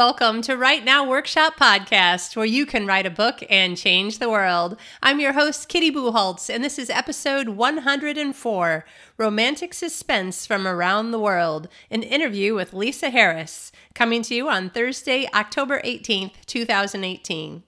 Welcome to Write Now Workshop Podcast, where you can write a book and change the world. I'm your host, Kitty Bucholtz, and this is episode 104 Romantic Suspense from Around the World, an interview with Lisa Harris, coming to you on Thursday, October 18th, 2018.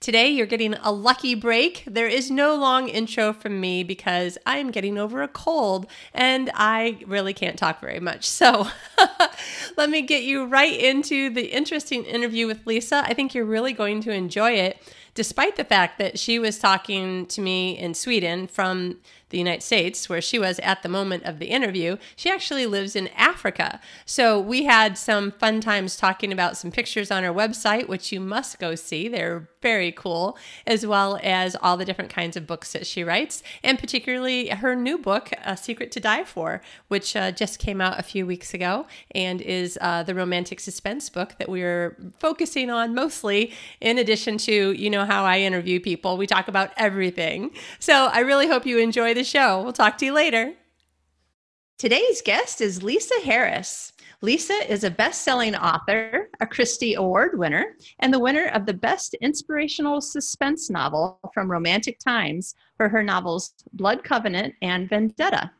Today, you're getting a lucky break. There is no long intro from me because I'm getting over a cold and I really can't talk very much. So, let me get you right into the interesting interview with Lisa. I think you're really going to enjoy it, despite the fact that she was talking to me in Sweden from the United States, where she was at the moment of the interview, she actually lives in Africa. So we had some fun times talking about some pictures on her website, which you must go see. They're very cool, as well as all the different kinds of books that she writes, and particularly her new book, A Secret to Die For, which uh, just came out a few weeks ago and is uh, the romantic suspense book that we're focusing on mostly, in addition to, you know, how I interview people. We talk about everything. So I really hope you enjoy the show. We'll talk to you later. Today's guest is Lisa Harris. Lisa is a best selling author, a Christie Award winner, and the winner of the Best Inspirational Suspense Novel from Romantic Times for her novels Blood Covenant and Vendetta.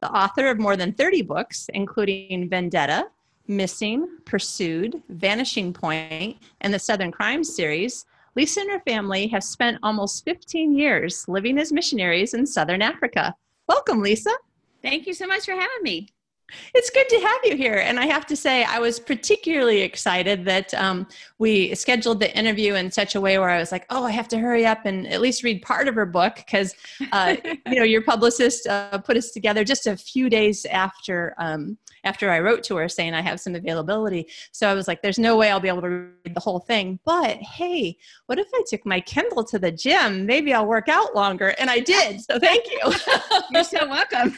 The author of more than 30 books, including Vendetta, Missing, Pursued, Vanishing Point, and the Southern Crime series, Lisa and her family have spent almost 15 years living as missionaries in Southern Africa. Welcome, Lisa. Thank you so much for having me. It's good to have you here. And I have to say, I was particularly excited that um, we scheduled the interview in such a way where I was like, oh, I have to hurry up and at least read part of her book because, uh, you know, your publicist uh, put us together just a few days after um, after I wrote to her saying I have some availability. So I was like, there's no way I'll be able to read the whole thing. But hey, what if I took my Kindle to the gym? Maybe I'll work out longer. And I did. So thank you. You're so welcome.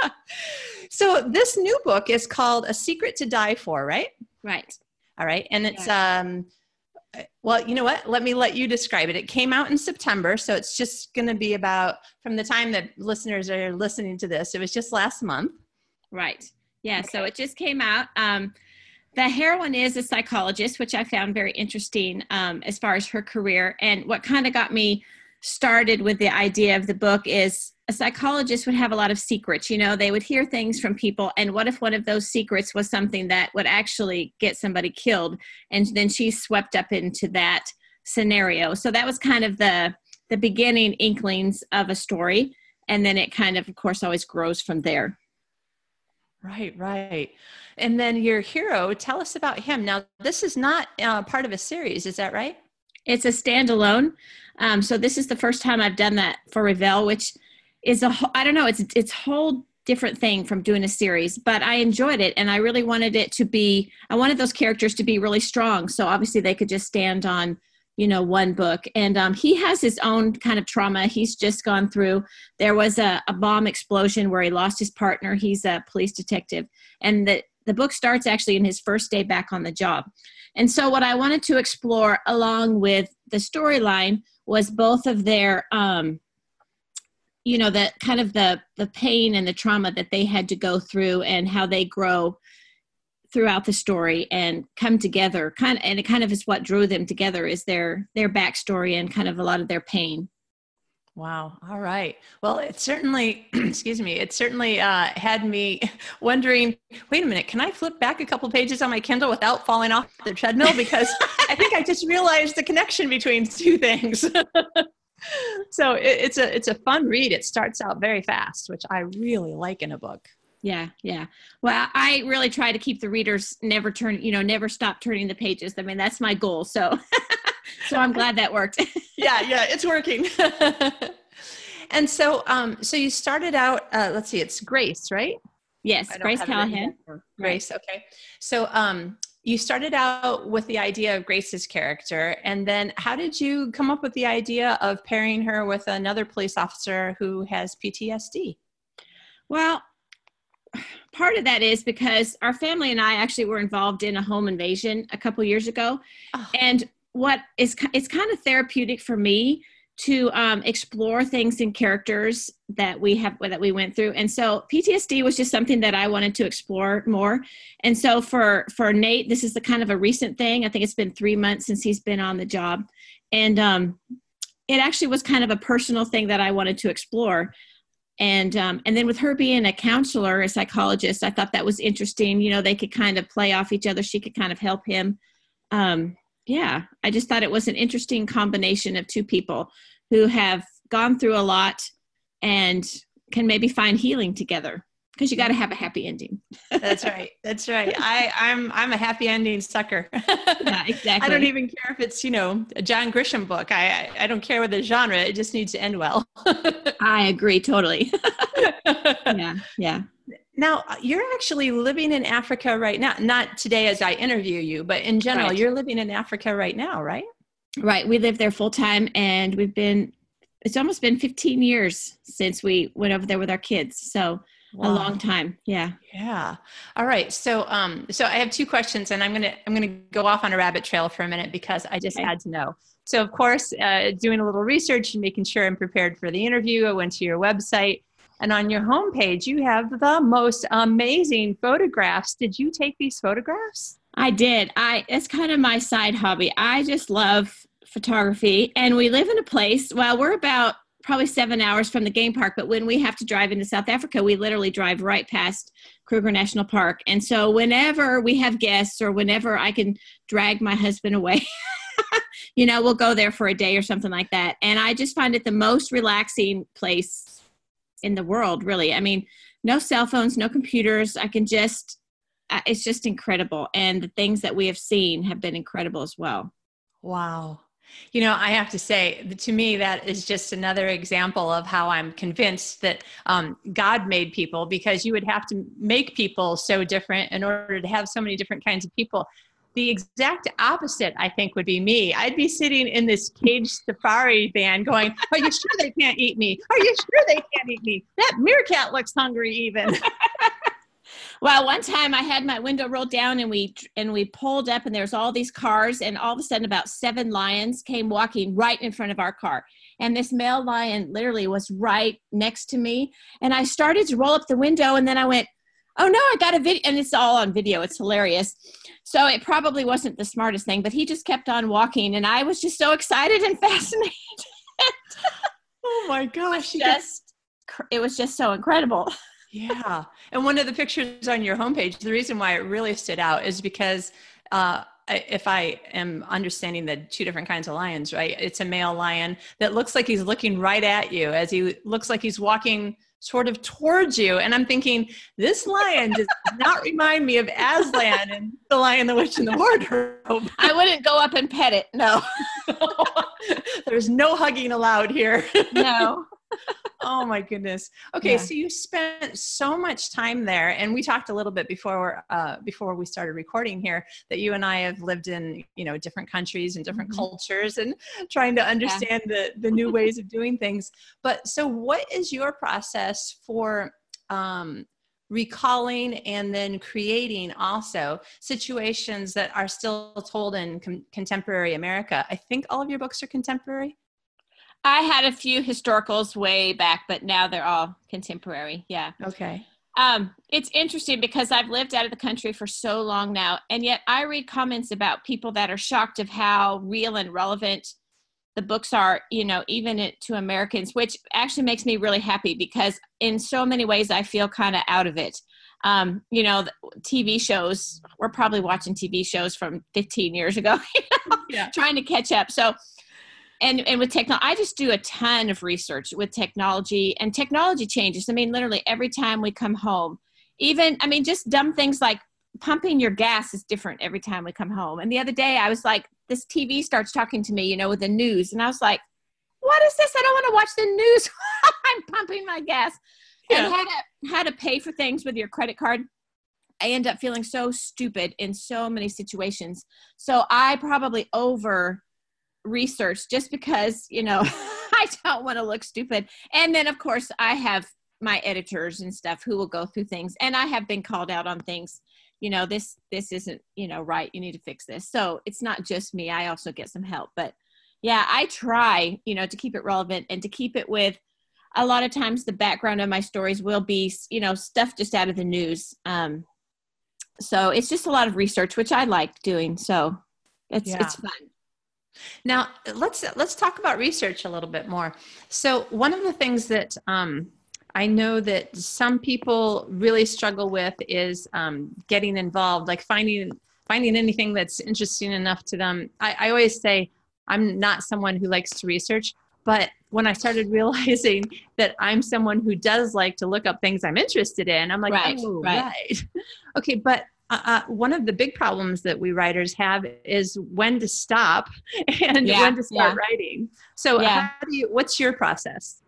so this new book is called A Secret to Die For, right? Right. All right. And it's yeah. um well, you know what? Let me let you describe it. It came out in September, so it's just going to be about from the time that listeners are listening to this. It was just last month. Right. Yeah. Okay. So it just came out. Um, the heroine is a psychologist, which I found very interesting um, as far as her career. And what kind of got me started with the idea of the book is a psychologist would have a lot of secrets. You know, they would hear things from people. And what if one of those secrets was something that would actually get somebody killed? And then she's swept up into that scenario. So that was kind of the the beginning inklings of a story and then it kind of of course always grows from there Right, right. And then your hero, tell us about him. Now, this is not uh, part of a series, is that right? It's a standalone. Um, so this is the first time I've done that for Revell, which is a I don't know, it's it's whole different thing from doing a series, but I enjoyed it and I really wanted it to be I wanted those characters to be really strong. So obviously they could just stand on you know one book. And um, he has his own kind of trauma. He's just gone through there was a, a, bomb explosion where he lost his partner. He's a police detective. And the, the book starts actually in his first day back on the job. And so what i wanted to explore along with the storyline was both of their um, you know the kind of the the pain and the trauma that they had to go through and how they grow throughout the story and come together kind of, and it kind of is what drew them together is their their backstory and kind of a lot of their pain. Wow. All right. Well it certainly excuse me it certainly uh, had me wondering wait a minute can i flip back a couple pages on my kindle without falling off the treadmill? Because i think i just realized the connection between two things. So it, it's a it's a fun read. It starts out very fast which i really like in a book yeah yeah. Well i really try to keep the readers never turn you know never stop turning the pages. I mean that's my goal so so i'm glad that worked. Yeah yeah it's working. And so um so you started out uh let's see it's grace right? Yes grace callahan. grace okay. So um you started out with the idea of grace's character and then how did you come up with the idea of pairing her with another police officer who has ptsd well part of that is because our family and I actually were involved in a home invasion a couple years ago, oh. and what is it's kind of therapeutic for me to um, explore things and characters that we have that we went through. And so ptsd was just something that i wanted to explore more. And so for for nate this is the kind of a recent thing. I think it's been three months since he's been on the job. And um, it actually was kind of a personal thing that i wanted to explore and um, and then with her being a counselor a psychologist i thought that was interesting. You know they could kind of play off each other. She could kind of help him. Um, yeah i just thought it was an interesting combination of two people who have gone through a lot and can maybe find healing together because you got to have a happy ending. That's right. That's right. I, I'm I'm a happy ending sucker. yeah, exactly. I don't even care if it's you know a John Grisham book. I I, I don't care what the genre. It just needs to end well. I agree totally. yeah, yeah. Now uh, you're actually living in Africa right now. Not today as I interview you, but in general, right. you're living in Africa right now, right? Right. We live there full time, and we've been. It's almost been 15 years since we went over there with our kids. So wow. a long time. Yeah. Yeah. All right. So um so i have two questions and i'm gonna i'm gonna go off on a rabbit trail for a minute because i just okay. had to know. So of course uh, doing a little research and making sure i'm prepared for the interview i went to your website and on your homepage you have the most amazing photographs. Did you take these photographs? I did. I it's kind of my side hobby. I just love photography and we live in a place well we're about probably seven hours from the game park. But when we have to drive into South Africa, we literally drive right past Kruger National Park. And so whenever we have guests or whenever I can drag my husband away, you know, we'll go there for a day or something like that. And I just find it the most relaxing place in the world, really. I mean, no cell phones, no computers. I can just, it's just incredible. And the things that we have seen have been incredible as well. Wow. You know, I have to say, to me, that is just another example of how I'm convinced that um, God made people because you would have to make people so different in order to have so many different kinds of people. The exact opposite, I think, would be me. I'd be sitting in this cage safari van going, Are you sure they can't eat me? Are you sure they can't eat me? That meerkat looks hungry, even. Well, one time I had my window rolled down and we and we pulled up and there's all these cars and all of a sudden about seven lions came walking right in front of our car. And this male lion literally was right next to me. And I started to roll up the window and then I went, oh no, I got a video. And it's all on video. It's hilarious. So it probably wasn't the smartest thing, but he just kept on walking. And I was just so excited and fascinated. oh my gosh. It was just, it was just so incredible yeah. And one of the pictures on your homepage, the reason why it really stood out is because uh, if I am understanding the two different kinds of lions, right? It's a male lion that looks like he's looking right at you as he looks like he's walking sort of towards you. And I'm thinking, this lion does not remind me of Aslan and the Lion, the Witch, and the Wardrobe. I wouldn't go up and pet it. No. There's no hugging allowed here. No oh my goodness. Okay, yeah. so you spent so much time there, and we talked a little bit before uh, before we started recording here that you and I have lived in you know different countries and different mm-hmm. cultures and trying to understand yeah. the the new ways of doing things. But so, what is your process for? Um, recalling and then creating also situations that are still told in com- contemporary America. I think all of your books are contemporary. I had a few historicals way back, but now they're all contemporary. Yeah. Okay. Um, it's interesting because I've lived out of the country for so long now, and yet I read comments about people that are shocked of how real and relevant the books are, you know, even to Americans, which actually makes me really happy because in so many ways I feel kind of out of it. Um, you know, TV shows, we're probably watching TV shows from 15 years ago, you know, yeah. trying to catch up. So and and with technology i just do a ton of research with technology and technology changes. I mean literally every time we come home even i mean just dumb things like pumping your gas is different every time we come home. And the other day i was like this tv starts talking to me you know with the news. And i was like what is this? I don't want to watch the news i'm pumping my gas. Yeah. and how to how to pay for things with your credit card. I end up feeling so stupid in so many situations. So i probably over research just because you know i don't want to look stupid. And then of course i have my editors and stuff who will go through things and i have been called out on things. You know this this isn't you know right you need to fix this. So it's not just me i also get some help. But yeah i try you know to keep it relevant and to keep it with a lot of times the background of my stories will be you know stuff just out of the news. Um so it's just a lot of research which i like doing. So it's yeah. it's fun now let's let's talk about research a little bit more so one of the things that um I know that some people really struggle with is um, getting involved, like finding finding anything that's interesting enough to them. I, I always say I'm not someone who likes to research, but when I started realizing that I'm someone who does like to look up things I'm interested in, I'm like, right, oh, right. right. okay, but uh, uh, one of the big problems that we writers have is when to stop and yeah, when to start yeah. writing. So, yeah. how do you? What's your process?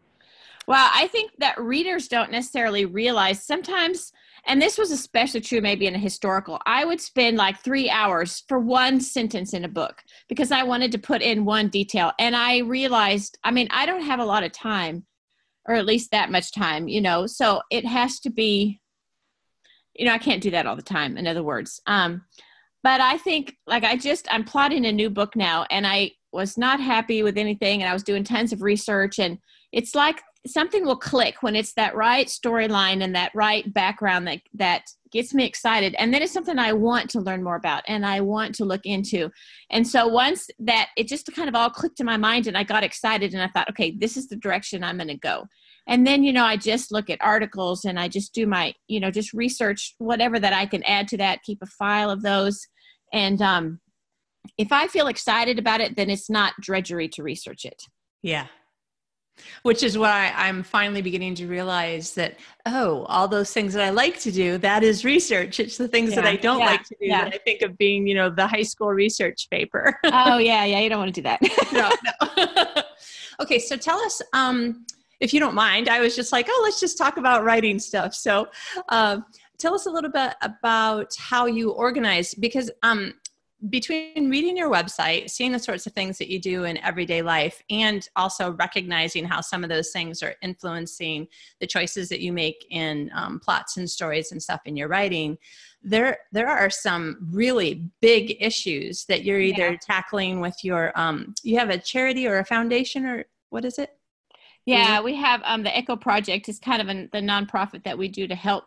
Well, I think that readers don't necessarily realize sometimes and this was especially true maybe in a historical i would spend like three hours for one sentence in a book because i wanted to put in one detail and i realized i mean i don't have a lot of time or at least that much time you know so it has to be you know i can't do that all the time in other words. Um but i think like i just i'm plotting a new book now and i was not happy with anything and i was doing tons of research and it's like something will click when it's that right storyline and that right background that that gets me excited and then it's something i want to learn more about and i want to look into. And so once that it just kind of all clicked in my mind and i got excited and i thought okay this is the direction i'm going to go and then you know i just look at articles and i just do my you know just research whatever that i can add to that keep a file of those and um if i feel excited about it then it's not drudgery to research it yeah which is why I'm finally beginning to realize that, oh, all those things that I like to do, that is research. It's the things yeah, that I don't yeah, like to do yeah. that I think of being, you know, the high school research paper. oh, yeah, yeah. You don't want to do that. no, no. okay, so tell us, um, if you don't mind, I was just like, oh, let's just talk about writing stuff. So, um, tell us a little bit about how you organize because um, between reading your website, seeing the sorts of things that you do in everyday life, and also recognizing how some of those things are influencing the choices that you make in um, plots and stories and stuff in your writing, there there are some really big issues that you're either yeah. tackling with your um, you have a charity or a foundation or what is it? Yeah, we have um, the Echo Project is kind of an, the nonprofit that we do to help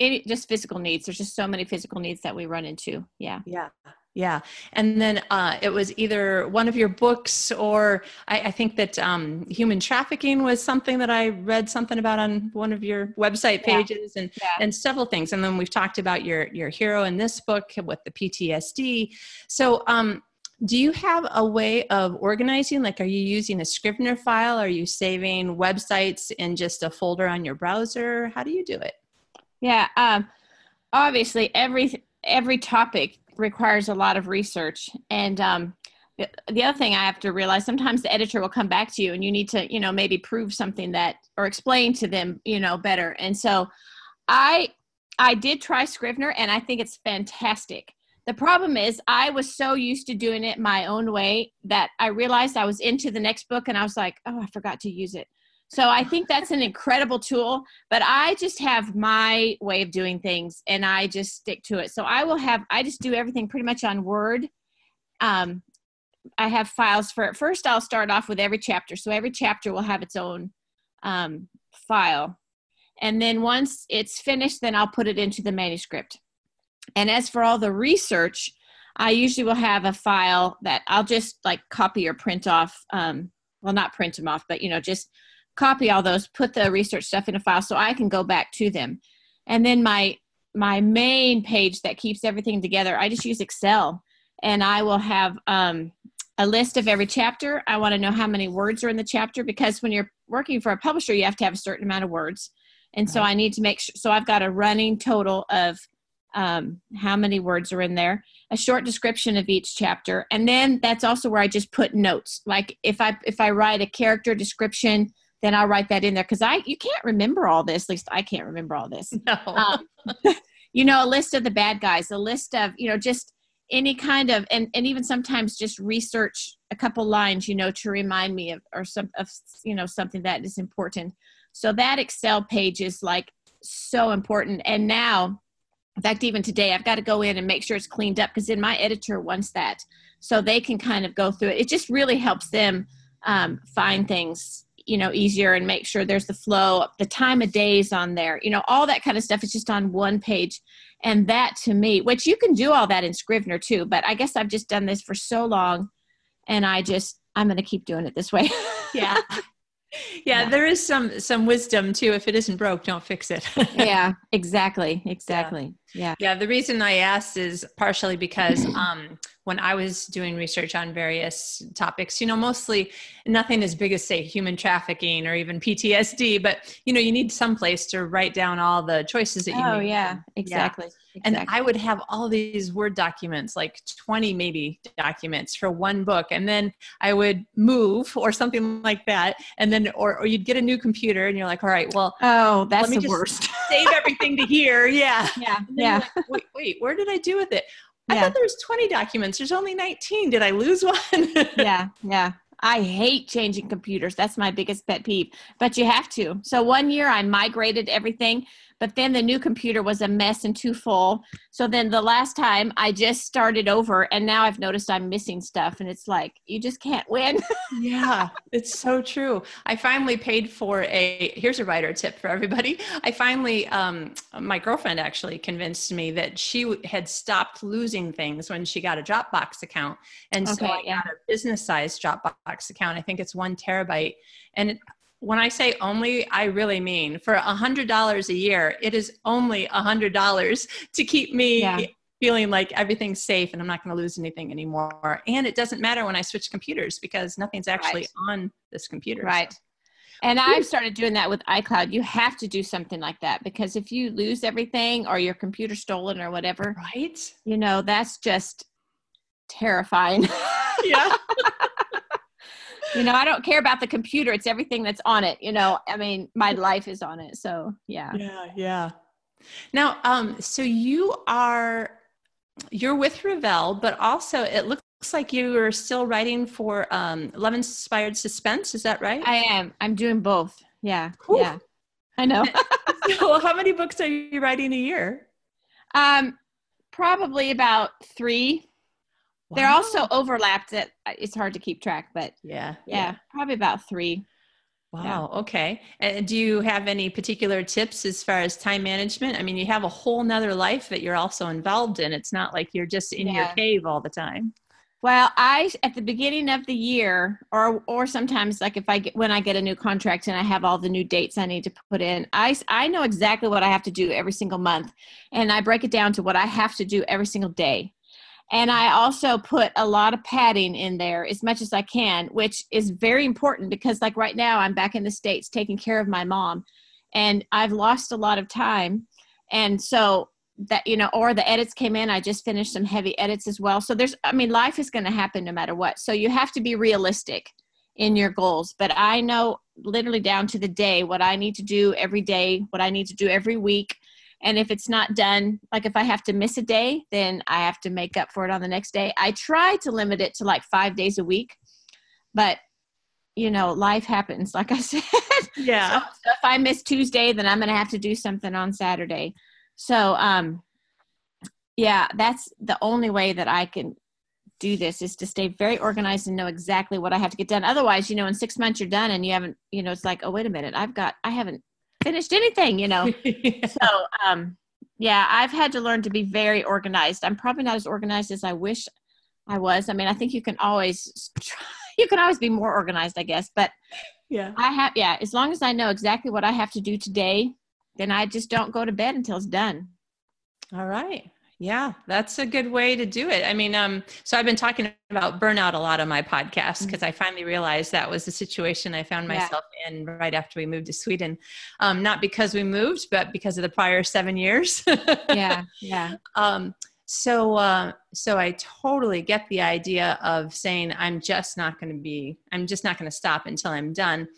any just physical needs. There's just so many physical needs that we run into. Yeah. Yeah yeah and then uh, it was either one of your books or i, I think that um, human trafficking was something that i read something about on one of your website pages yeah. and yeah. and several things and then we've talked about your your hero in this book with the ptsd so um, do you have a way of organizing? Like are you using a scrivener file? Are you saving websites in just a folder on your browser? How do you do it? Yeah um, obviously every every topic requires a lot of research. And um, the other thing i have to realize sometimes the editor will come back to you and you need to you know maybe prove something that or explain to them you know better. And so i i did try scrivener and i think it's fantastic the problem is i was so used to doing it my own way that i realized i was into the next book and i was like oh i forgot to use it so I think that's an incredible tool, but I just have my way of doing things and I just stick to it. So I will have, I just do everything pretty much on Word. Um, I have files for it. First, I'll start off with every chapter. So every chapter will have its own um, file. And then once it's finished, then I'll put it into the manuscript. And as for all the research, I usually will have a file that I'll just like copy or print off. Um, well, not print them off, but you know, just copy all those, put the research stuff in a file so I can go back to them. And then my my main page that keeps everything together, I just use Excel and I will have um, a list of every chapter. I want to know how many words are in the chapter because when you're working for a publisher, you have to have a certain amount of words. And so I need to make sure, so I've got a running total of um, how many words are in there, a short description of each chapter. And then that's also where I just put notes. Like if I, if I write a character description, then I'll write that in there because I you can't remember all this. At least I can't remember all this. No. Um, you know, a list of the bad guys, a list of you know just any kind of and and even sometimes just research a couple lines, you know, to remind me of or some of you know something that is important. So that Excel page is like so important. And now, in fact, even today, I've got to go in and make sure it's cleaned up because then my editor wants that. so they can kind of go through it. It just really helps them um, find things you know easier and make sure there's the flow the time of days on there you know all that kind of stuff is just on one page and that to me which you can do all that in scrivener too but i guess i've just done this for so long and i just i'm going to keep doing it this way yeah yeah, yeah, there is some some wisdom too. If it isn't broke, don't fix it. yeah, exactly, exactly. Yeah. yeah, yeah. The reason I asked is partially because um, when I was doing research on various topics, you know, mostly nothing as big as say human trafficking or even PTSD, but you know, you need some place to write down all the choices that you oh, make. yeah, exactly. Yeah. And I would have all these Word documents, like 20 maybe documents for one book. And then I would move or something like that. And then, or, or you'd get a new computer and you're like, all right, well, oh, that's the worst. save everything to here. Yeah. Yeah. Yeah. Like, wait, wait, where did I do with it? I thought there was 20 documents. There's only 19. Did I lose one? yeah, yeah. I hate changing computers. That's my biggest pet peeve. But you have to. So one year I migrated everything but then the new computer was a mess and too full. So then the last time I just started over and now I've noticed I'm missing stuff and it's like you just can't win. yeah, it's so true. I finally paid for a here's a writer tip for everybody. I finally um my girlfriend actually convinced me that she had stopped losing things when she got a Dropbox account. And so I yeah. got a business size Dropbox account. I think it's 1 terabyte and when I say only, I really mean for a hundred dollars a year, it is only a hundred dollars to keep me yeah. feeling like everything's safe and I'm not going to lose anything anymore. And it doesn't matter when I switch computers because nothing's actually right. on this computer. Right. And I've started doing that with iCloud. You have to do something like that because if you lose everything or your computer stolen or whatever, right? You know, that's just terrifying. Yeah. you know, I don't care about the computer. It's everything that's on it. You know, I mean, my life is on it. So yeah. Yeah, yeah. Now, um, so you are you're with Revell, but also it looks like you are still writing for um, Love Inspired Suspense. Is that right? I am. I'm doing both. Yeah. Cool. Yeah. I know. so how many books are you writing a year? Um, probably about three. Wow. They're also overlapped that uh, it's hard to keep track, but yeah, yeah, yeah. probably about three. Wow. Yeah. Okay. And do you have any particular tips as far as time management? I mean, you have a whole nother life that you're also involved in. It's not like you're just in yeah. your cave all the time. Well, I at the beginning of the year, or or sometimes like if I get when I get a new contract and I have all the new dates I need to put in, I I know exactly what I have to do every single month, and I break it down to what I have to do every single day. And I also put a lot of padding in there as much as I can, which is very important because, like, right now I'm back in the States taking care of my mom and I've lost a lot of time. And so, that, you know, or the edits came in, I just finished some heavy edits as well. So, there's, I mean, life is going to happen no matter what. So, you have to be realistic in your goals. But I know literally down to the day what I need to do every day, what I need to do every week and if it's not done like if i have to miss a day then i have to make up for it on the next day. I try to limit it to like five days a week but you know life happens like i said. Yeah. So, so if i miss tuesday then i'm going to have to do something on saturday. So um yeah that's the only way that i can do this is to stay very organized and know exactly what i have to get done. Otherwise you know in six months you're done and you haven't you know it's like oh wait a minute i've got i haven't finished anything, you know. yeah. So, um, yeah, I've had to learn to be very organized. I'm probably not as organized as I wish I was. I mean, I think you can always try, you can always be more organized, I guess. But yeah, I have yeah. As long as I know exactly what I have to do today, then I just don't go to bed until it's done. All right. Yeah, that's a good way to do it. I mean, um, so I've been talking about burnout a lot on my podcast because mm-hmm. I finally realized that was the situation I found myself yeah. in right after we moved to Sweden. Um, not because we moved, but because of the prior seven years. yeah, yeah. Um, so, uh, so I totally get the idea of saying I'm just not going to be, I'm just not going to stop until I'm done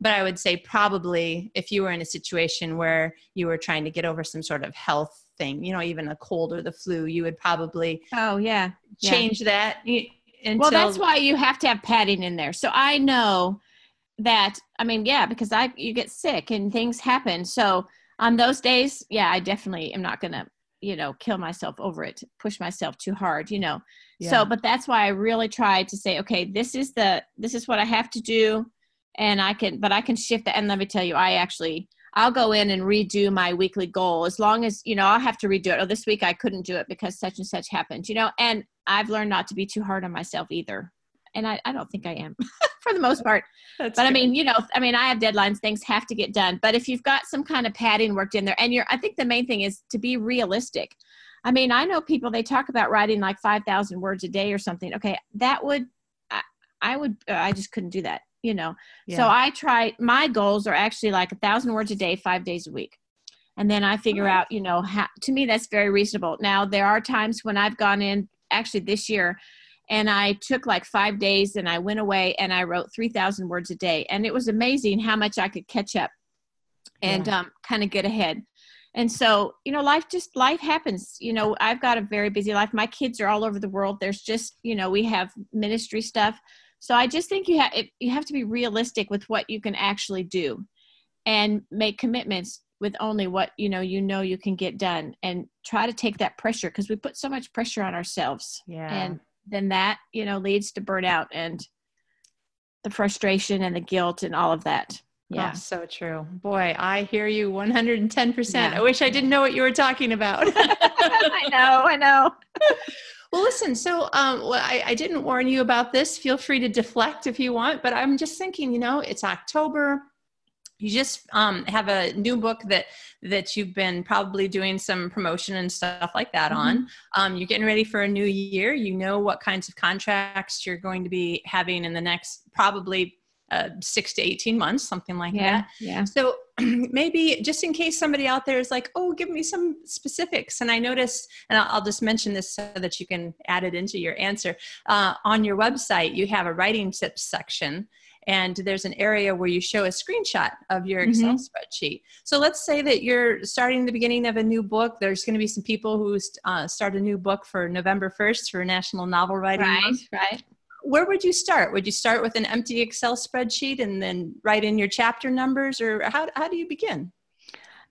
but I would say probably if you were in a situation where you were trying to get over some sort of health thing, you know, even a cold or the flu, you would probably oh yeah change yeah. that. Until- well, that's why you have to have padding in there. So I know that. I mean, yeah, because I you get sick and things happen. So on those days, yeah, I definitely am not gonna you know kill myself over it push myself too hard you know Yeah. so but that's why i really try to say okay this is the this is what i have to do and i can but i can shift that and let me tell you i actually i'll go in and redo my weekly goal as long as you know i'll have to redo it oh this week i couldn't do it because such and such happened you know and i've learned not to be too hard on myself either and i, I don't think i am for the most part That's but I mean, you know, I mean, I have deadlines; things have to get done. But if you've got some kind of padding worked in there, and you're, I think the main thing is to be realistic. I mean, I know people they talk about writing like five thousand words a day or something. Okay, that would, I, I would, uh, I just couldn't do that. You know, so I try. My goals are actually like a thousand words a day, five days a week, and then I figure out, you know, how. To me, that's very reasonable. Now there are times when I've gone in. Actually, this year, and I took like five days and I went away and I wrote 3,000 words a day. And it was amazing how much I could catch up and um, kind of get ahead. And so, you know, life just life happens. You know, I've got a very busy life. My kids are all over the world. There's just, you know, we have ministry stuff. So I just think you have you have to be realistic with what you can actually do, and make commitments with only what you know you know you can get done, and try to take that pressure because we put so much pressure on ourselves yeah. and then that you know leads to burnout and the frustration and the guilt and all of that yeah, yeah so true. Boy, I hear you 110%. Yeah. I wish I didn't know what you were talking about. i know i know Well, listen. So, um, well, I, I didn't warn you about this. Feel free to deflect if you want, but I'm just thinking. You know, it's October. You just um, have a new book that that you've been probably doing some promotion and stuff like that on. Um, you're getting ready for a new year. You know what kinds of contracts you're going to be having in the next probably uh, six to eighteen months, something like yeah that. yeah So maybe just in case somebody out there is like, oh, give me some specifics. And I noticed, and I'll, I'll just mention this so that you can add it into your answer. Uh, on your website, you have a writing tips section. And there's an area where you show a screenshot of your Excel spreadsheet. So let's say that you're starting the beginning of a new book. There's going to be some people who uh, start a new book for November 1st for National Novel Writing right Month right where would you start? Would you start with an empty Excel spreadsheet and then write in your chapter numbers, or how, how do you begin?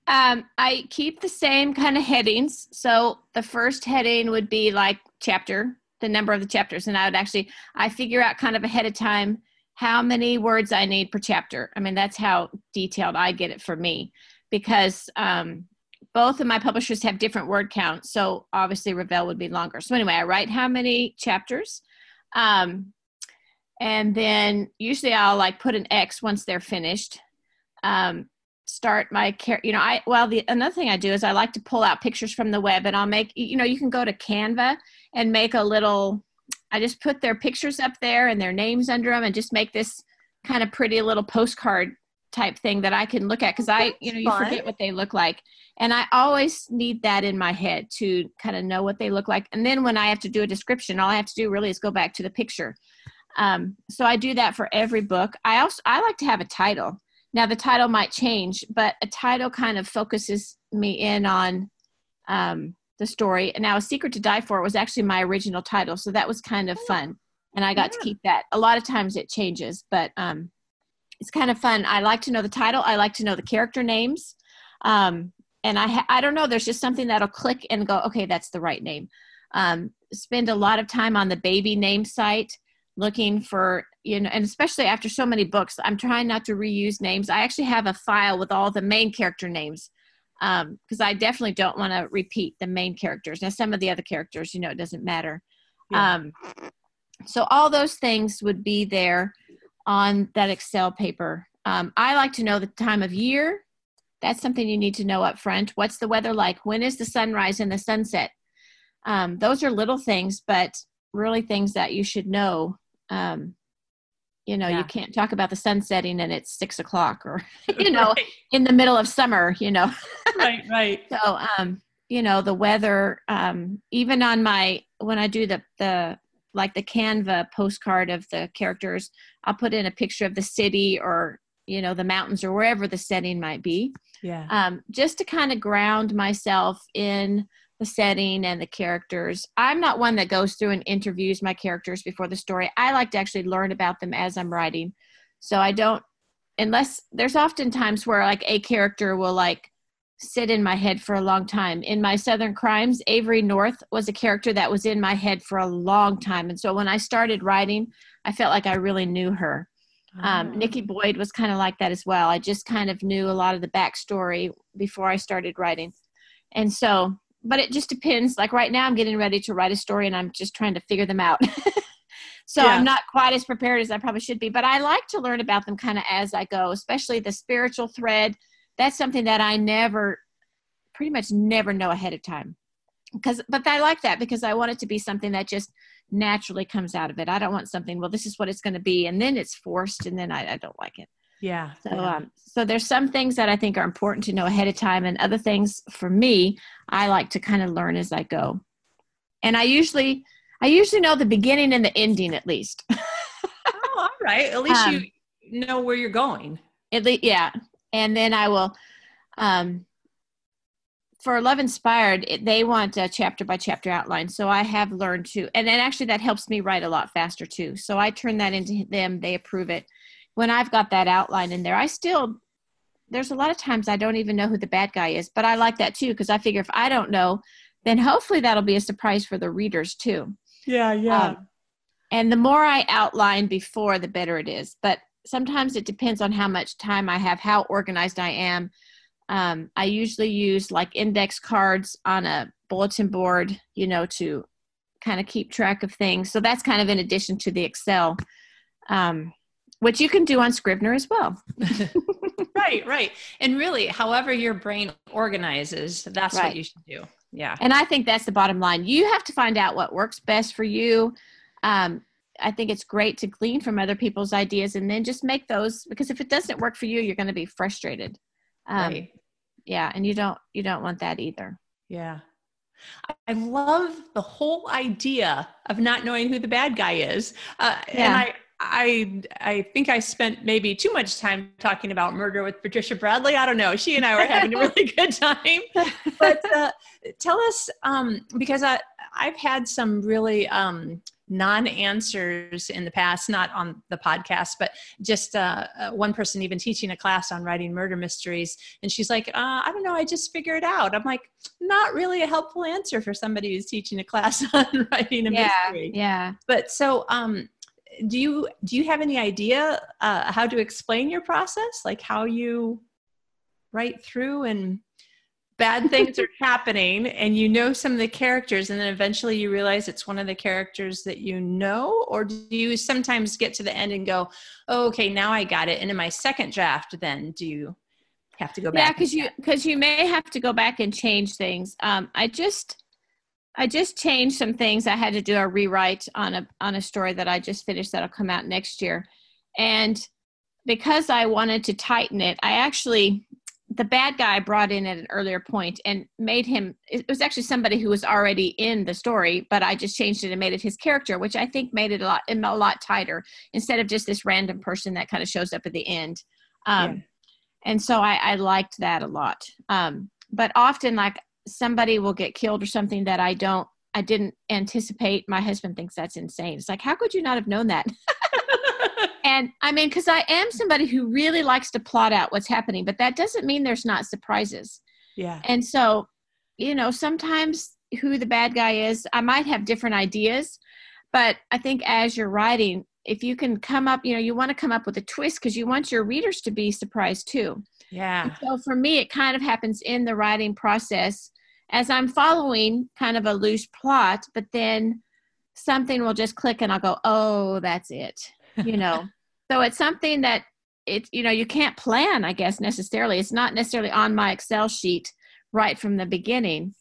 um, i keep the same kind of headings so the first heading would be like chapter the number of the chapters and i would actually i figure out kind of ahead of time how many words i need per chapter i mean that's how detailed i get it for me because um, both of my publishers have different word counts so obviously Revell would be longer so anyway i write how many chapters um, and then usually i'll like put an x once they're finished. Um, start my care you know i well the another thing i do is i like to pull out pictures from the web and i'll make you know you can go to canva and make a little i just put their pictures up there and their names under them and just make this kind of pretty little postcard type thing that i can look at because i you know you fun. forget what they look like. And i always need that in my head to kind of know what they look like. And then when i have to do a description all i have to do really is go back to the picture. Um, so i do that for every book. I also i like to have a title. Now the title might change but a title kind of focuses me in on um, the story. And now a secret to die for was actually my original title so that was kind of fun and i got to keep that. A lot of times it changes but um, it's kind of fun. I like to know the title. I like to know the character names. Um, and i ha- i don't know. There's just something that'll click and go okay that's the right name. Um, spend a lot of time on the baby name site looking for you know and especially after so many books i'm trying not to reuse names. I actually have a file with all the main character names because i definitely don't want to repeat the main characters. Now some of the other characters you know it doesn't matter. Yeah. um, so all those things would be there on that excel paper. Um, i like to know the time of year. That's something you need to know up front. What's the weather like? When is the sunrise and the sunset? Um, those are little things but really things that you should know. Um, you know Yeah. you can't talk about the sun setting and it's six o'clock or you know right, in the middle of summer you know. Right, right. so um you know the weather um even on my when i do the the like the canva postcard of the characters i'll put in a picture of the city or you know the mountains or wherever the setting might be Yeah. um, just to kind of ground myself in the setting and the characters. I'm not one that goes through and interviews my characters before the story. I like to actually learn about them as I'm writing. So I don't, unless there's often times where like a character will like sit in my head for a long time. In my Southern Crimes, Avery North was a character that was in my head for a long time. And so when I started writing, I felt like I really knew her. Um, oh. Nikki Boyd was kind of like that as well. I just kind of knew a lot of the backstory before I started writing. And so, but it just depends. Like right now, I'm getting ready to write a story and I'm just trying to figure them out. so yeah. I'm not quite as prepared as I probably should be, but I like to learn about them kind of as I go, especially the spiritual thread that's something that I never, pretty much never know ahead of time. Because, but I like that because I want it to be something that just naturally comes out of it. I don't want something. Well, this is what it's going to be, and then it's forced, and then I, I don't like it. Yeah. So, yeah. um, so there's some things that I think are important to know ahead of time, and other things for me, I like to kind of learn as I go. And I usually, I usually know the beginning and the ending at least. oh, all right. At least um, you know where you're going. At least, yeah and then I will. Um, for Love Inspired, it, they want a chapter by chapter outline. So I have learned to, and then actually that helps me write a lot faster too. So I turn that into them, they approve it. When I've got that outline in there, I still, there's a lot of times I don't even know who the bad guy is, but I like that too because I figure if I don't know, then hopefully that'll be a surprise for the readers too. Yeah, yeah. Um, and the more I outline before, the better it is. But sometimes it depends on how much time I have, how organized I am. Um, I usually use like index cards on a bulletin board, you know, to kind of keep track of things. So that's kind of in addition to the Excel, um, which you can do on Scrivener as well. right, right. And really, however your brain organizes, that's right. what you should do. Yeah. And I think that's the bottom line. You have to find out what works best for you. Um, I think it's great to glean from other people's ideas and then just make those because if it doesn't work for you, you're going to be frustrated. Um, right. Yeah, and you don't you don't want that either. Yeah. I love the whole idea of not knowing who the bad guy is. Uh, yeah. And I, I, I think I spent maybe too much time talking about murder with Patricia Bradley. I don't know. She and I were having a really good time. But uh, tell us, um, because I, I've had some really um, non-answers in the past not on the podcast but just uh, uh, one person even teaching a class on writing murder mysteries. And she's like uh, i don't know i just figure it out. I'm like not really a helpful answer for somebody who's teaching a class on writing a yeah, mystery. yeah. But so um do you do you have any idea uh, how to explain your process? Like how you write through and bad things are happening and you know some of the characters and then eventually you realize it's one of the characters that you know? Or do you sometimes get to the end and go oh, okay now i got it. And in my second draft then do you have to go back yeah because you because you may have to go back and change things. Um, i just i just changed some things. I had to do a rewrite on a on a story that i just finished that'll come out next year. And because i wanted to tighten it i actually the bad guy brought in at an earlier point and made him it was actually somebody who was already in the story but i just changed it and made it his character which i think made it a lot a lot tighter instead of just this random person that kind of shows up at the end. Um, yeah. and so I, I liked that a lot. Um, but often like somebody will get killed or something that i don't i didn't anticipate. My husband thinks that's insane. It's like how could you not have known that and I mean, because I am somebody who really likes to plot out what's happening, but that doesn't mean there's not surprises. Yeah. And so, you know, sometimes who the bad guy is, I might have different ideas, but I think as you're writing, if you can come up, you know, you want to come up with a twist because you want your readers to be surprised too. Yeah. And so for me, it kind of happens in the writing process as I'm following kind of a loose plot, but then something will just click and I'll go, oh, that's it you know so it's something that it's you know you can't plan i guess necessarily. It's not necessarily on my excel sheet right from the beginning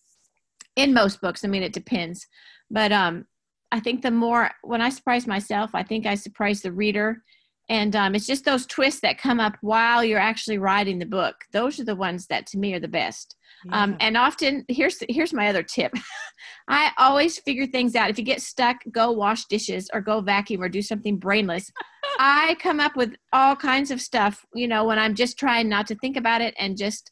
in most books. I mean it depends. But um i think the more when i surprise myself i think i surprise the reader. And um, it's just those twists that come up while you're actually writing the book. Those are the ones that to me are the best. Um, yeah. um, and often here's here's my other tip. I always figure things out. If you get stuck go wash dishes or go vacuum or do something brainless i come up with all kinds of stuff you know when i'm just trying not to think about it and just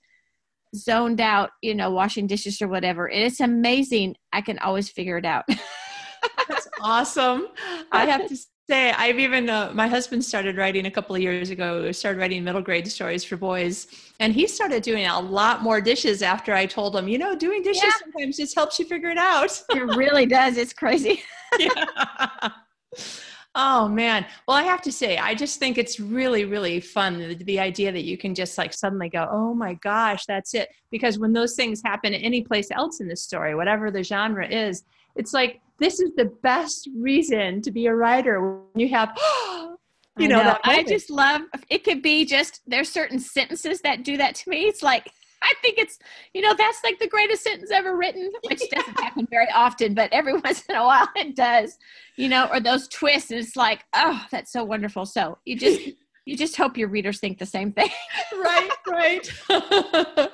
zoned out you know washing dishes or whatever it's amazing i can always figure it out that's awesome i have to say I've even uh, my husband started writing a couple of years ago. Started writing middle grade stories for boys, and he started doing a lot more dishes after I told him, you know, doing dishes yeah. sometimes just helps you figure it out. it really does. It's crazy. yeah. Oh man. Well, I have to say, I just think it's really, really fun. The, the, idea that you can just like suddenly go, oh my gosh, that's it. Because when those things happen any place else in the story, whatever the genre is, it's like this is the best reason to be a writer when you have you know, know. I just love it could be just there's certain sentences that do that to me. It's like I think it's you know that's like the greatest sentence ever written, which yeah. doesn't happen very often, but every once in a while it does. You know, or those twists. And It's like oh, that's so wonderful. So you just you just hope your readers think the same thing. right, right.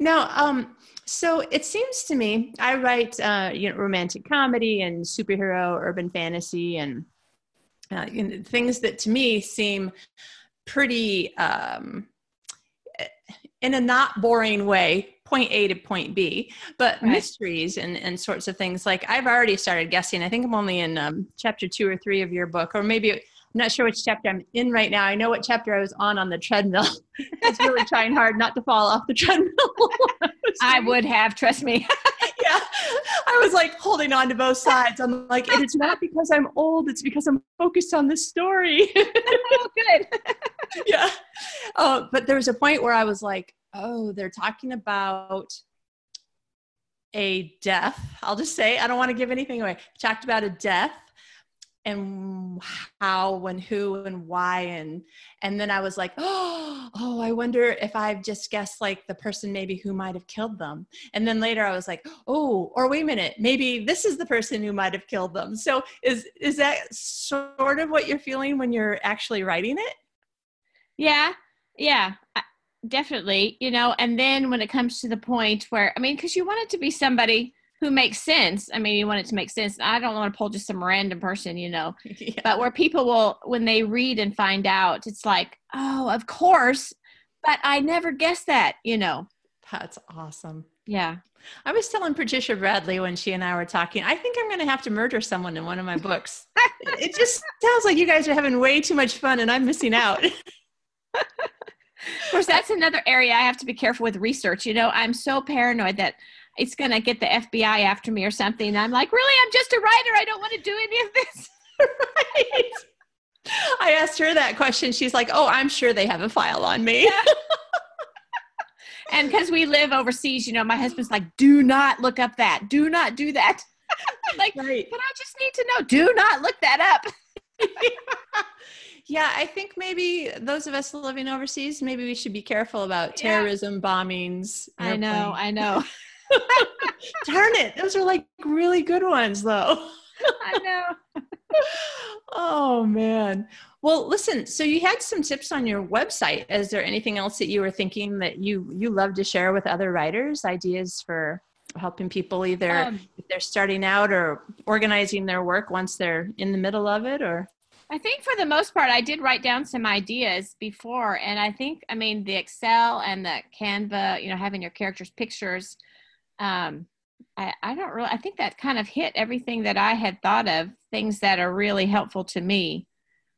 now, um, so it seems to me, I write, uh, you know, romantic comedy and superhero, urban fantasy, and uh, you know, things that to me seem pretty, um, in a not boring way, point A to point B, but right. mysteries and, and sorts of things. Like I've already started guessing. I think I'm only in um, chapter two or three of your book, or maybe I'm not sure which chapter I'm in right now. I know what chapter I was on on the treadmill. I was really trying hard not to fall off the treadmill. I would have, trust me. yeah. I was like holding on to both sides. I'm like, it's not because I'm old, it's because I'm focused on the story. oh, good. yeah. Oh, but there was a point where I was like, oh, they're talking about a death. I'll just say, I don't want to give anything away. Talked about a death and how and who and why and and then i was like oh, oh i wonder if i've just guessed like the person maybe who might have killed them and then later i was like oh or wait a minute maybe this is the person who might have killed them so is is that sort of what you're feeling when you're actually writing it yeah yeah definitely you know and then when it comes to the point where i mean because you want it to be somebody who makes sense. I mean, you want it to make sense. I don't want to pull just some random person, you know, yeah. but where people will, when they read and find out, it's like, oh, of course, but I never guessed that, you know. That's awesome. Yeah. I was telling Patricia Bradley when she and I were talking, I think I'm going to have to murder someone in one of my books. it just sounds like you guys are having way too much fun and I'm missing out. of course, that's another area I have to be careful with research. You know, I'm so paranoid that it's going to get the FBI after me or something. And I'm like, really? I'm just a writer. I don't want to do any of this. right. I asked her that question. She's like, oh, I'm sure they have a file on me. Yeah. and because we live overseas, you know, my husband's like, do not look up that. Do not do that. like, right. but I just need to know. Do not look that up. Yeah, I think maybe those of us living overseas, maybe we should be careful about terrorism, yeah. bombings. I know, I know. Darn it. Those are like really good ones, though. I know. oh, man. Well, listen, so you had some tips on your website. Is there anything else that you were thinking that you you love to share with other writers? Ideas for helping people either um, if they're starting out or organizing their work once they're in the middle of it or I think for the most part, I did write down some ideas before, and I think, I mean, the Excel and the Canva, you know, having your characters' pictures, um, I, I don't really, I think that kind of hit everything that I had thought of, things that are really helpful to me.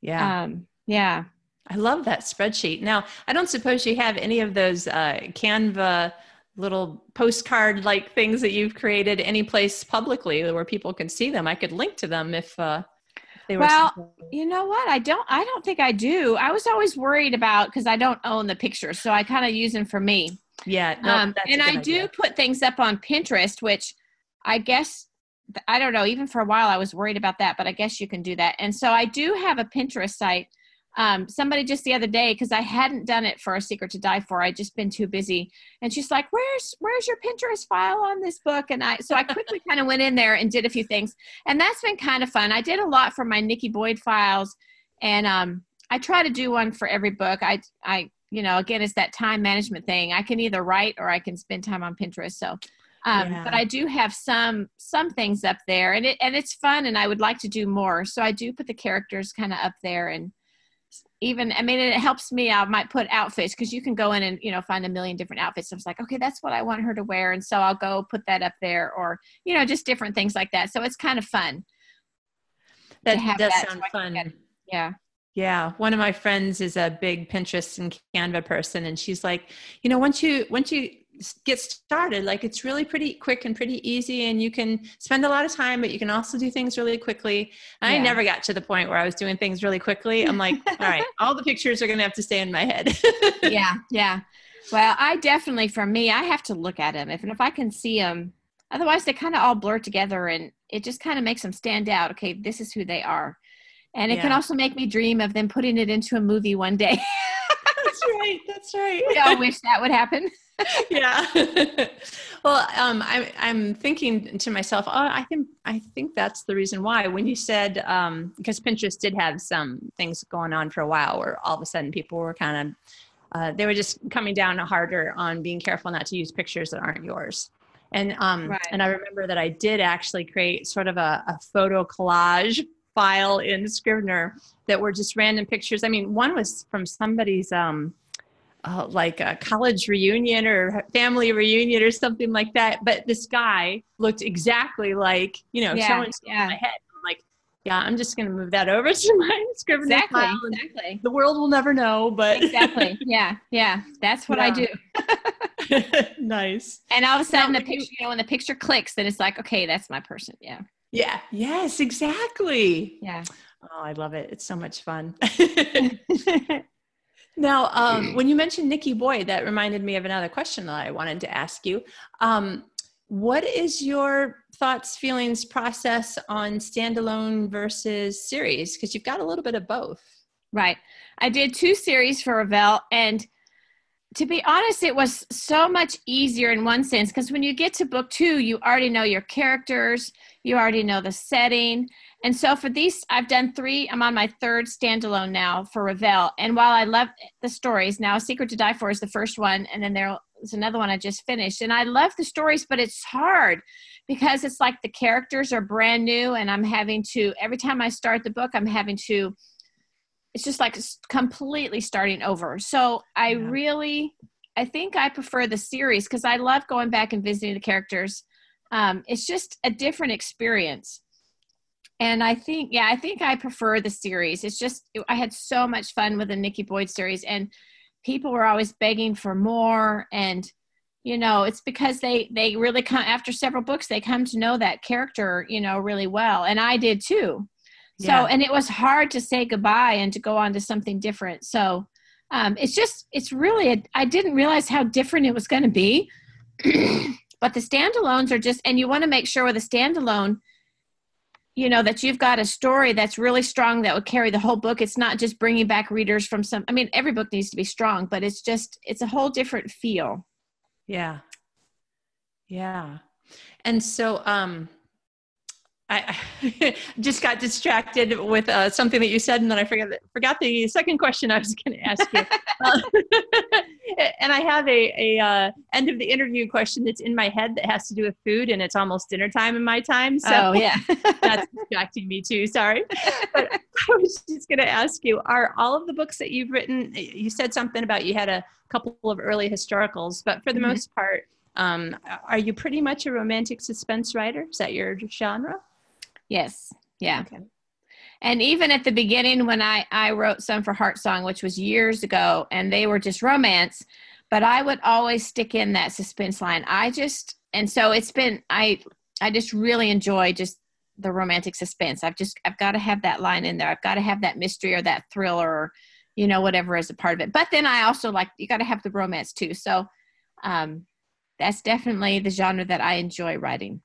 Yeah. Um, yeah. I love that spreadsheet. Now, I don't suppose you have any of those uh, Canva little postcard like things that you've created any place publicly where people can see them. I could link to them if, uh, well you know what i don't i don't think i do i was always worried about because i don't own the pictures so i kind of use them for me yeah. um, and I do put things up on Pinterest, which I guess, I don't know, even for a while I was worried about that, but I guess you can do that. And so I do have a Pinterest site. Um, somebody just the other day, because I hadn't done it for A Secret to Die For, I'd just been too busy. And she's like, Where's where's your Pinterest file on this book? And I so I quickly kind of went in there and did a few things. And that's been kind of fun. I did a lot for my Nikki Boyd files. And um, I try to do one for every book. I I you know, again, it's that time management thing. I can either write or I can spend time on Pinterest. So, um, yeah. but I do have some some things up there, and it and it's fun, and I would like to do more. So I do put the characters kind of up there, and even I mean, it helps me. I might put outfits because you can go in and you know find a million different outfits. I was like, okay, that's what I want her to wear, and so I'll go put that up there, or you know, just different things like that. So it's kind of fun That does that sound so fun. yeah. Yeah, one of my friends is a big Pinterest and Canva person, and she's like, you know, once you once you get started, like it's really pretty quick and pretty easy, and you can spend a lot of time, but you can also do things really quickly. And I Yeah. never got to the point where I was doing things really quickly. I'm like, all right, all the pictures are going to have to stay in my head. yeah, yeah. Well, I definitely, for me, I have to look at them. If and if I can see them, otherwise they kind of all blur together, and it just kind of makes them stand out. Okay, this is who they are, and it can also make me dream of them putting it into a movie one day. that's right. That's right. we all wish that would happen. yeah. well, um, I, I'm thinking to myself, oh, I think I think that's the reason why. When you said, um, because Pinterest did have some things going on for a while, where all of a sudden people were kind of, uh, they were just coming down harder on being careful not to use pictures that aren't yours. And um, Right. and I remember that I did actually create sort of a, a photo collage file in Scrivener that were just random pictures. I mean, one was from somebody's um, uh, like a college reunion or family reunion or something like that. But this guy looked exactly like, you know, Yeah, so and so in my head. I'm like, yeah, I'm just going to move that over to my Exactly, file. exactly, The world will never know, but exactly. Yeah, yeah. That's what I do. nice. And all of a sudden, Now, the picture, you know, when the picture clicks, then it's like, okay, that's my person. Yeah, Yeah. Yes, exactly. yeah. Oh, I love it. It's so much fun. Now, um, when you mentioned Nikki Boyd, that reminded me of another question that I wanted to ask you. Um, what is your thoughts, feelings, process on standalone versus series? Because you've got a little bit of both. Right. I did two series for Revell, and to be honest, it was so much easier in one sense because when you get to book two, you already know your characters, you already know the setting. And so for these, I've done three. I'm on my third standalone now for Revell. And while I love the stories, now Secret to Die For is the first one, and then there's another one I just finished. And I love the stories, but it's hard because it's like the characters are brand new, and I'm having to, every time I start the book, I'm having to it's just like completely starting over. So I Yeah. really, I think I prefer the series because I love going back and visiting the characters. Um, it's just a different experience. And I think, yeah, I think I prefer the series. It's just, I had so much fun with the Nikki Boyd series, and people were always begging for more. And, you know, it's because they they really come after several books, they come to know that character, you know, really well. And I did too. So, Yeah. and it was hard to say goodbye and to go on to something different. So, um, it's just, it's really, a, I didn't realize how different it was going to be. but the standalones are just, and you want to make sure with a standalone, you know, that you've got a story that's really strong that would carry the whole book. It's not just bringing back readers from some, I mean, every book needs to be strong, but it's just, it's a whole different feel. Yeah. Yeah. And so um I, I just got distracted with uh, something that you said, and then I forgot forgot the second question I was going to ask you. Uh, and I have a, a uh, end of the interview question that's in my head that has to do with food, and it's almost dinner time in my time. So oh, yeah. that's distracting me too. Sorry. But I was just going to ask you are all of the books that you've written, you said something about you had a couple of early historicals, but for the Mhm. most part, um, are you pretty much a romantic suspense writer? Is that your genre? Yes. Yeah. Okay. And even at the beginning, when I, I wrote some for Heart Song, which was years ago, and they were just romance, but I would always stick in that suspense line. I just, and so it's been, I, I just really enjoy just the romantic suspense. I've just, I've got to have that line in there. I've got to have that mystery or that thriller or, you know, whatever as a part of it. But then I also like, you got to have the romance too. So, um, that's definitely the genre that I enjoy writing.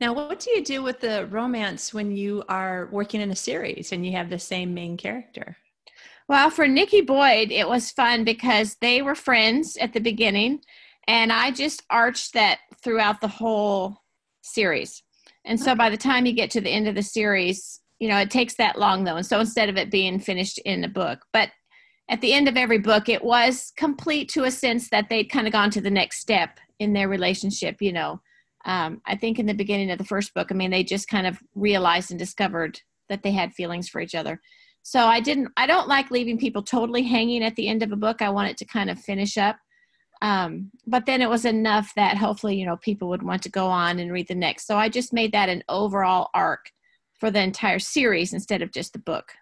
Now, what do you do with the romance when you are working in a series and you have the same main character? Well, for Nikki Boyd, it was fun because they were friends at the beginning, and I just arched that throughout the whole series. And so by the time you get to the end of the series, you know, it takes that long though. And so instead of it being finished in a book, but at the end of every book, it was complete to a sense that they'd kind of gone to the next step in their relationship, you know. Um, I think in the beginning of the first book, I mean, they just kind of realized and discovered that they had feelings for each other. So I didn't, I don't like leaving people totally hanging at the end of a book. I want it to kind of finish up. Um, but then it was enough that hopefully, you know, people would want to go on and read the next. So I just made that an overall arc for the entire series instead of just the book.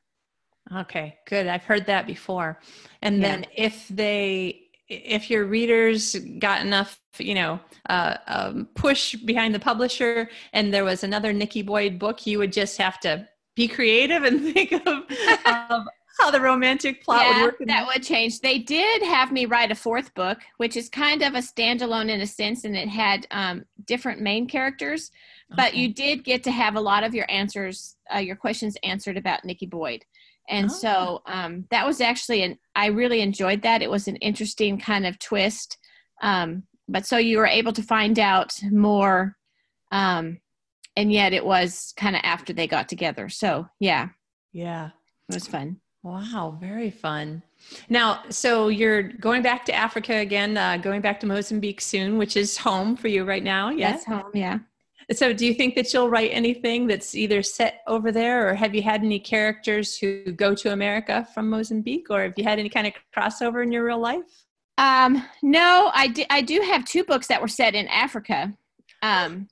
Okay, good. I've heard that before. And yeah. then if they if your readers got enough, you know, uh, um, push behind the publisher, and there was another Nikki Boyd book, you would just have to be creative and think of, of how the romantic plot yeah, would work. That would change. They did have me write a fourth book, which is kind of a standalone in a sense, and it had um, different main characters. But okay. you did get to have a lot of your answers, uh, your questions answered about Nikki Boyd. And oh. so um, that was actually an, I really enjoyed that. It was an interesting kind of twist. Um, but so you were able to find out more. Um, and yet it was kind of after they got together. So yeah. Yeah. It was fun. Wow, very fun. Now, so you're going back to Africa again, uh, going back to Mozambique soon, which is home for you right now. Yes, home. Yeah. So, do you think that you'll write anything that's either set over there, or have you had any characters who go to America from Mozambique, or have you had any kind of crossover in your real life? Um, no, I, do, do have two books that were set in Africa. Um,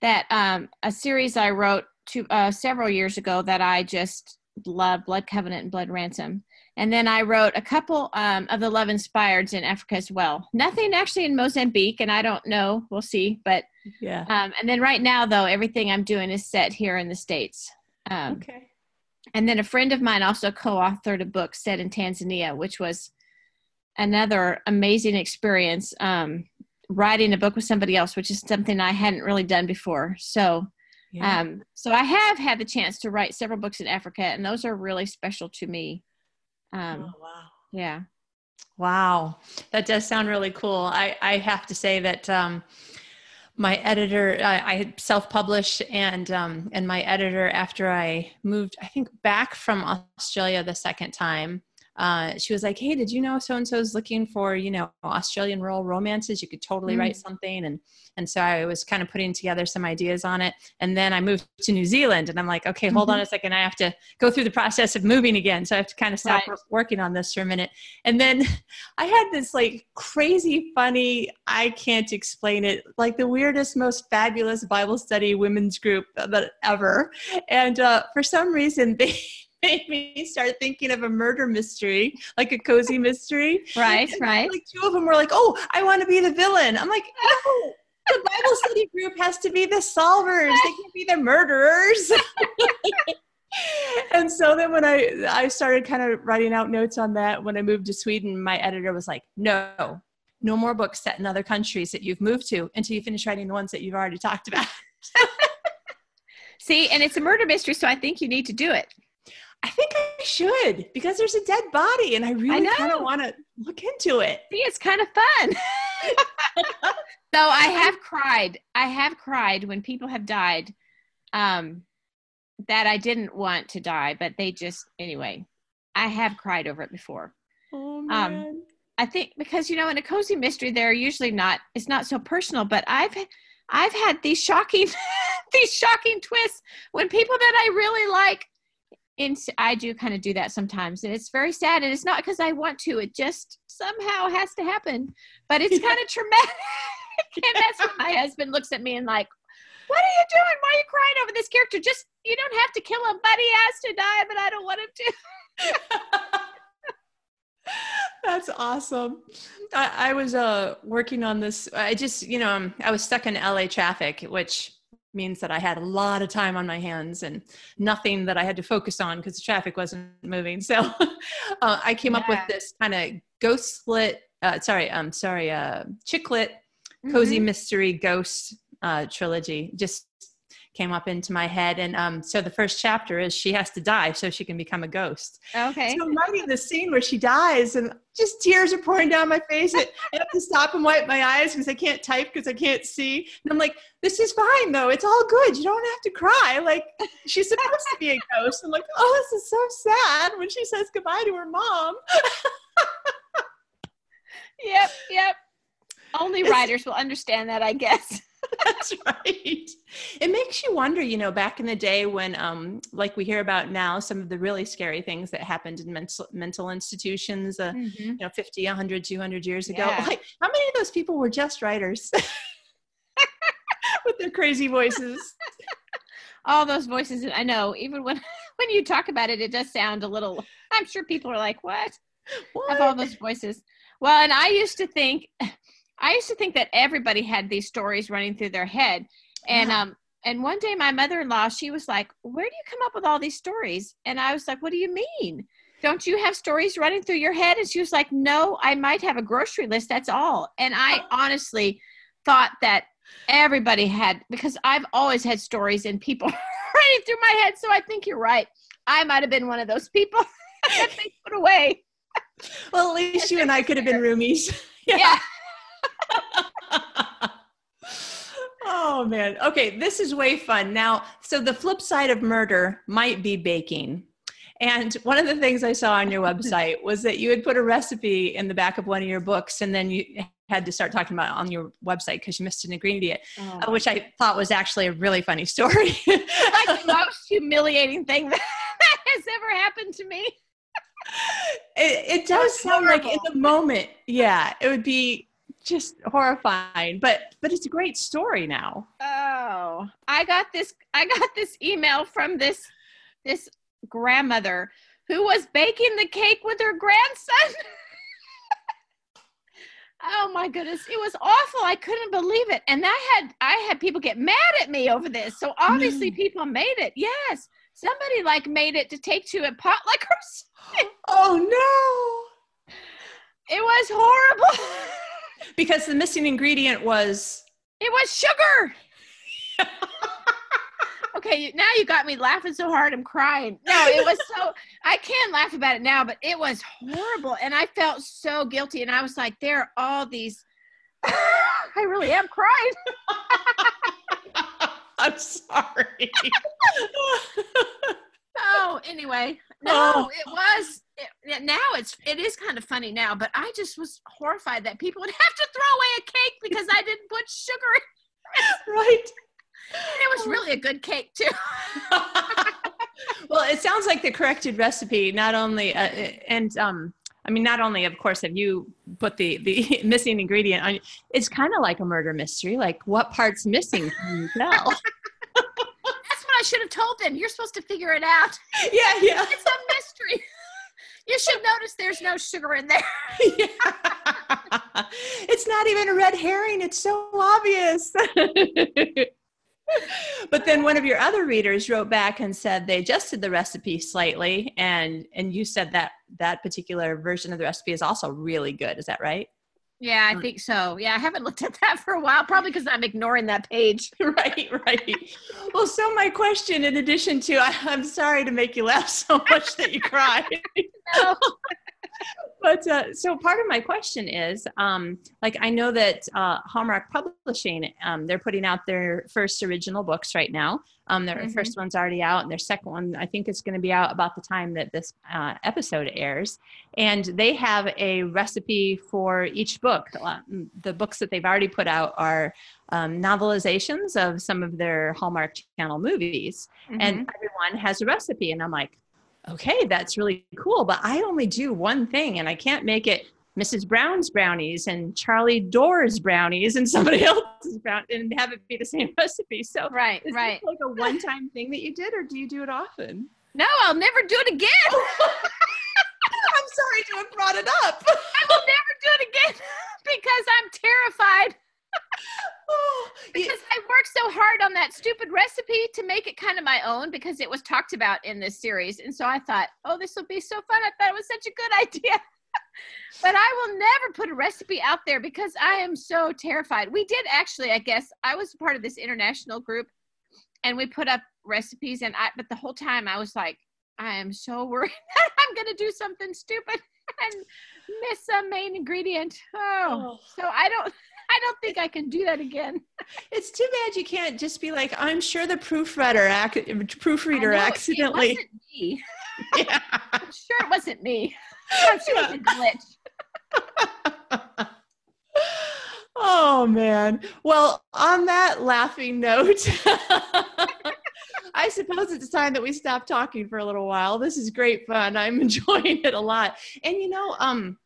that um, a series I wrote to uh, several years ago that I just love, Blood Covenant and Blood Ransom. And then I wrote a couple um, of the Love Inspireds in Africa as well. Nothing actually in Mozambique, and I don't know. We'll see. But yeah. Um, and then right now, though, everything I'm doing is set here in the States. Um, okay. And then a friend of mine also co authored a book set in Tanzania, which was another amazing experience um, writing a book with somebody else, which is something I hadn't really done before. So, yeah. um, so I have had the chance to write several books in Africa, and those are really special to me. Um, oh, wow. Yeah. Wow. That does sound really cool. I, I have to say that um, my editor, I, I self-published and, um, and my editor, after I moved, I think back from Australia the second time, uh, she was like, "Hey, did you know so and so is looking for you know Australian rural romances? You could totally mm. write something." And and so I was kind of putting together some ideas on it. And then I moved to New Zealand, and I'm like, "Okay, hold mm-hmm. on a second. I have to go through the process of moving again. So I have to kind of stop right. working on this for a minute." And then I had this like crazy, funny, I can't explain it, like the weirdest, most fabulous Bible study women's group that ever. And uh, for some reason, they made me start thinking of a murder mystery, like a cozy mystery. Right, and right. Like two of them were like, "Oh, I want to be the villain." I'm like, "No, the Bible study group has to be the solvers. They can't be the murderers." and so then when I I started kind of writing out notes on that when I moved to Sweden, my editor was like, "No, no more books set in other countries that you've moved to until you finish writing the ones that you've already talked about." See, and it's a murder mystery, so I think you need to do it. I think I should because there's a dead body and I really kind of want to look into it. See, it's kind of fun. so I have cried. I have cried when people have died um, that I didn't want to die, but they just, anyway, I have cried over it before. Oh, um, man. Um, I think because, you know, in a cozy mystery, they're usually not, it's not so personal, but I've, I've had these shocking, these shocking twists when people that I really like and I do kind of do that sometimes, and it's very sad. And it's not because I want to; it just somehow has to happen. But it's kind of traumatic, and that's when my husband looks at me and like, "What are you doing? Why are you crying over this character? Just you don't have to kill him, but he has to die, but I don't want him to." That's awesome. I, I was uh, working on this. I just, you know, I was stuck in LA traffic, which means that I had a lot of time on my hands and nothing that I had to focus on because the traffic wasn't moving. So uh, I came yeah. up with this kind of ghost lit, uh, sorry, I'm um, sorry, uh, chick lit, cozy mm-hmm. mystery ghost uh, trilogy. Just came up into my head. And um, so the first chapter is she has to die so she can become a ghost. Okay. So I'm writing the scene where she dies and just tears are pouring down my face. I have to stop and wipe my eyes because I can't type because I can't see. And I'm like, this is fine though. It's all good. You don't have to cry. Like she's supposed to be a ghost. I'm like, oh, this is so sad when she says goodbye to her mom. yep, yep. Only writers will understand that, I guess. That's right. It makes you wonder, you know, back in the day when, um, like we hear about now, some of the really scary things that happened in mental, mental institutions, uh, mm-hmm. you know, 50, 100, 200 years ago. Yeah. Like, how many of those people were just writers with their crazy voices? all those voices. I know, even when when you talk about it, it does sound a little. I'm sure people are like, "What?" What? Of all those voices. Well, and I used to think, I used to think that everybody had these stories running through their head, and Yeah. um, and one day my mother-in-law, she was like, "Where do you come up with all these stories?" And I was like, "What do you mean?" Don't you have stories running through your head? And she was like, No, I might have a grocery list. That's all. And I honestly thought that everybody had because I've always had stories and people running through my head. So I think you're right. I might have been one of those people that they put away. well, at least you and I could have been roomies. Yeah. Oh man. Okay, this is way fun. Now, so the flip side of murder might be baking. And one of the things I saw on your website was that you had put a recipe in the back of one of your books, and then you had to start talking about it on your website because you missed an ingredient, Oh. uh, which I thought was actually a really funny story. like the most humiliating thing that, has ever happened to me. it, it does That's sound like in the moment, yeah, it would be just horrifying. But but it's a great story now. Oh, I got this. I got this email from this this grandmother who was baking the cake with her grandson. oh my goodness, it was awful. I couldn't believe it, and I had I had people get mad at me over this. So obviously, No. people made it. Yes, somebody like made it to take to a potluck or something. Oh no. It was horrible. Because the missing ingredient was It was sugar. okay, now you got me laughing so hard I'm crying. No, it was so I can laugh about it now, but it was horrible and I felt so guilty and I was like there are all these I really am crying. I'm sorry. Oh, anyway. No, Oh. it was it, now it's it is kind of funny now, but I just was horrified that people would have to throw away a cake because I didn't put sugar in right. and it was really a good cake too. well, it sounds like the corrected recipe. Not only uh, and um, I mean, not only of course have you put the the missing ingredient on. It's kind of like a murder mystery. Like what part's missing? Can you tell? That's what I should have told them. You're supposed to figure it out. yeah, yeah. It's a mystery. You should notice there's no sugar in there. It's not even a red herring. It's so obvious. but then one of your other readers wrote back and said they adjusted the recipe slightly, and and you said that that particular version of the recipe is also really good. Is that right? Yeah, I think so. Yeah, I haven't looked at that for a while, probably because I'm ignoring that page. right, right. Well, so my question, in addition to, I, I'm sorry to make you laugh so much that you cry. No. but uh, so part of my question is um, like i know that uh, hallmark publishing um, they're putting out their first original books right now um, their Mhm. first one's already out and their second one i think is going to be out about the time that this uh, episode airs and they have a recipe for each book the books that they've already put out are um, novelizations of some of their hallmark channel movies Mm-hmm. and everyone has a recipe and i'm like okay that's really cool but i only do one thing and i can't make it mrs brown's brownies and charlie door's brownies and somebody else's brown and have it be the same recipe so right, is right. this like a one-time thing that you did or do you do it often No, I'll never do it again. i'm sorry to have brought it up I will never do it again because I'm terrified. Oh, you- Because I worked so hard on that stupid recipe to make it kind of my own because it was talked about in this series. And so I thought, oh, this will be so fun. I thought it was such a good idea. but I will never put a recipe out there because I am so terrified. We did actually, I guess, I was part of this international group and we put up recipes and I but the whole time I was like, I am so worried that I'm gonna do something stupid and miss a main ingredient. Oh, oh, so I don't I don't think I can do that again. it's too bad you can't just be like i'm sure the proofreader ac- proofreader accidentally It wasn't me. yeah. I'm sure it wasn't me. I'm sure it was a glitch. oh man. Well, on that laughing note, I suppose it's time that we stop talking for a little while. This is great fun. I'm enjoying it a lot. And you know, um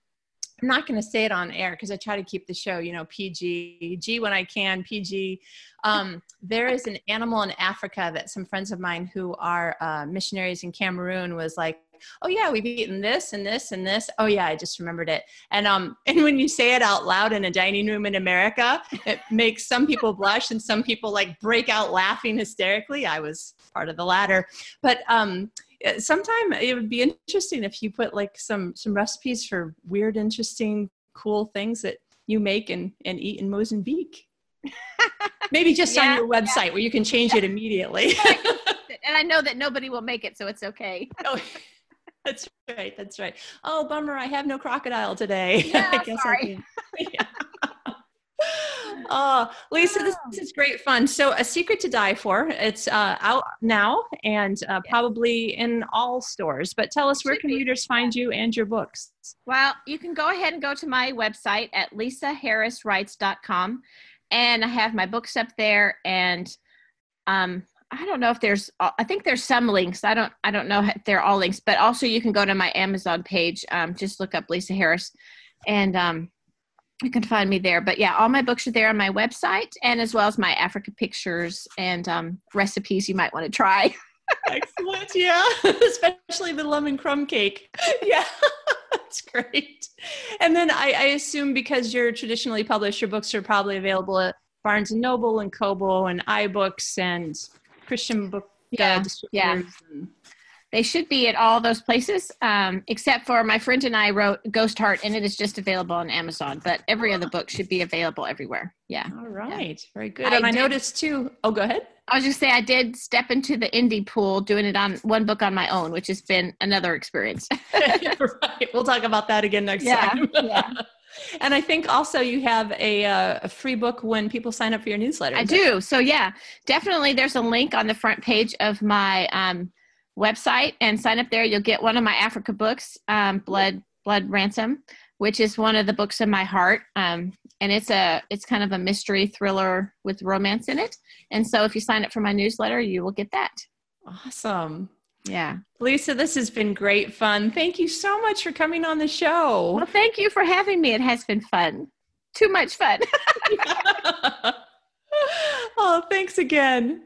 I'm not going to say it on air because I try to keep the show, you know, PG, G when I can, PG. Um, there is an animal in Africa that some friends of mine who are uh, missionaries in Cameroon was like, oh yeah, we've eaten this and this and this. Oh yeah, I just remembered it. And um, and when you say it out loud in a dining room in America, it makes some people blush and some people like break out laughing hysterically. I was part of the latter, but um, Uh, sometime it would be interesting if you put like some some recipes for weird interesting cool things that you make and and eat in mozambique. Maybe just yeah, on your website yeah. where you can change it immediately. And i know that nobody will make it so it's okay. Oh, that's right that's right. Oh bummer i have no crocodile today. Yeah, i guess sorry. i can oh, Lisa, this, this, is great fun. So, A Secret to Die For, it's uh, out now and uh, probably in all stores. But tell us, where can readers find you and your books? Well, you can go ahead and go to my website at lisaharriswrites.com. And I have my books up there. And um, I don't know if there's, uh, I think there's some links. I don't, I don't know if they're all links, but also you can go to my Amazon page. Um, just look up Lisa Harris. And um, you can find me there. But yeah, all my books are there on my website, and as well as my Africa pictures and um, recipes you might want to try. Excellent. Yeah, especially the lemon crumb cake. Yeah, that's great. And then I, I, assume because you're traditionally published, your books are probably available at Barnes and Noble and Kobo and iBooks and Christian book. Yeah, yeah. And, they should be at all those places, um, except for my friend and I wrote Ghost Heart, and it is just available on Amazon. But every other book should be available everywhere. Yeah. All right. Yeah. Very good. And I, I noticed too. Oh, go ahead. I was just say I did step into the indie pool doing it on one book on my own, which has been another experience. right. We'll talk about that again next yeah, time. yeah. And I think also you have a, uh, a free book when people sign up for your newsletter. I do. So yeah, definitely. There's a link on the front page of my um, website and sign up there. You'll get one of my Africa books, um, Blood Blood Ransom, which is one of the books of my heart. Um, and it's a it's kind of a mystery thriller with romance in it. And so if you sign up for my newsletter, you will get that. Awesome. Yeah. Lisa, this has been great fun. Thank you so much for coming on the show. Well, thank you for having me. It has been fun. Too much fun. oh, thanks again.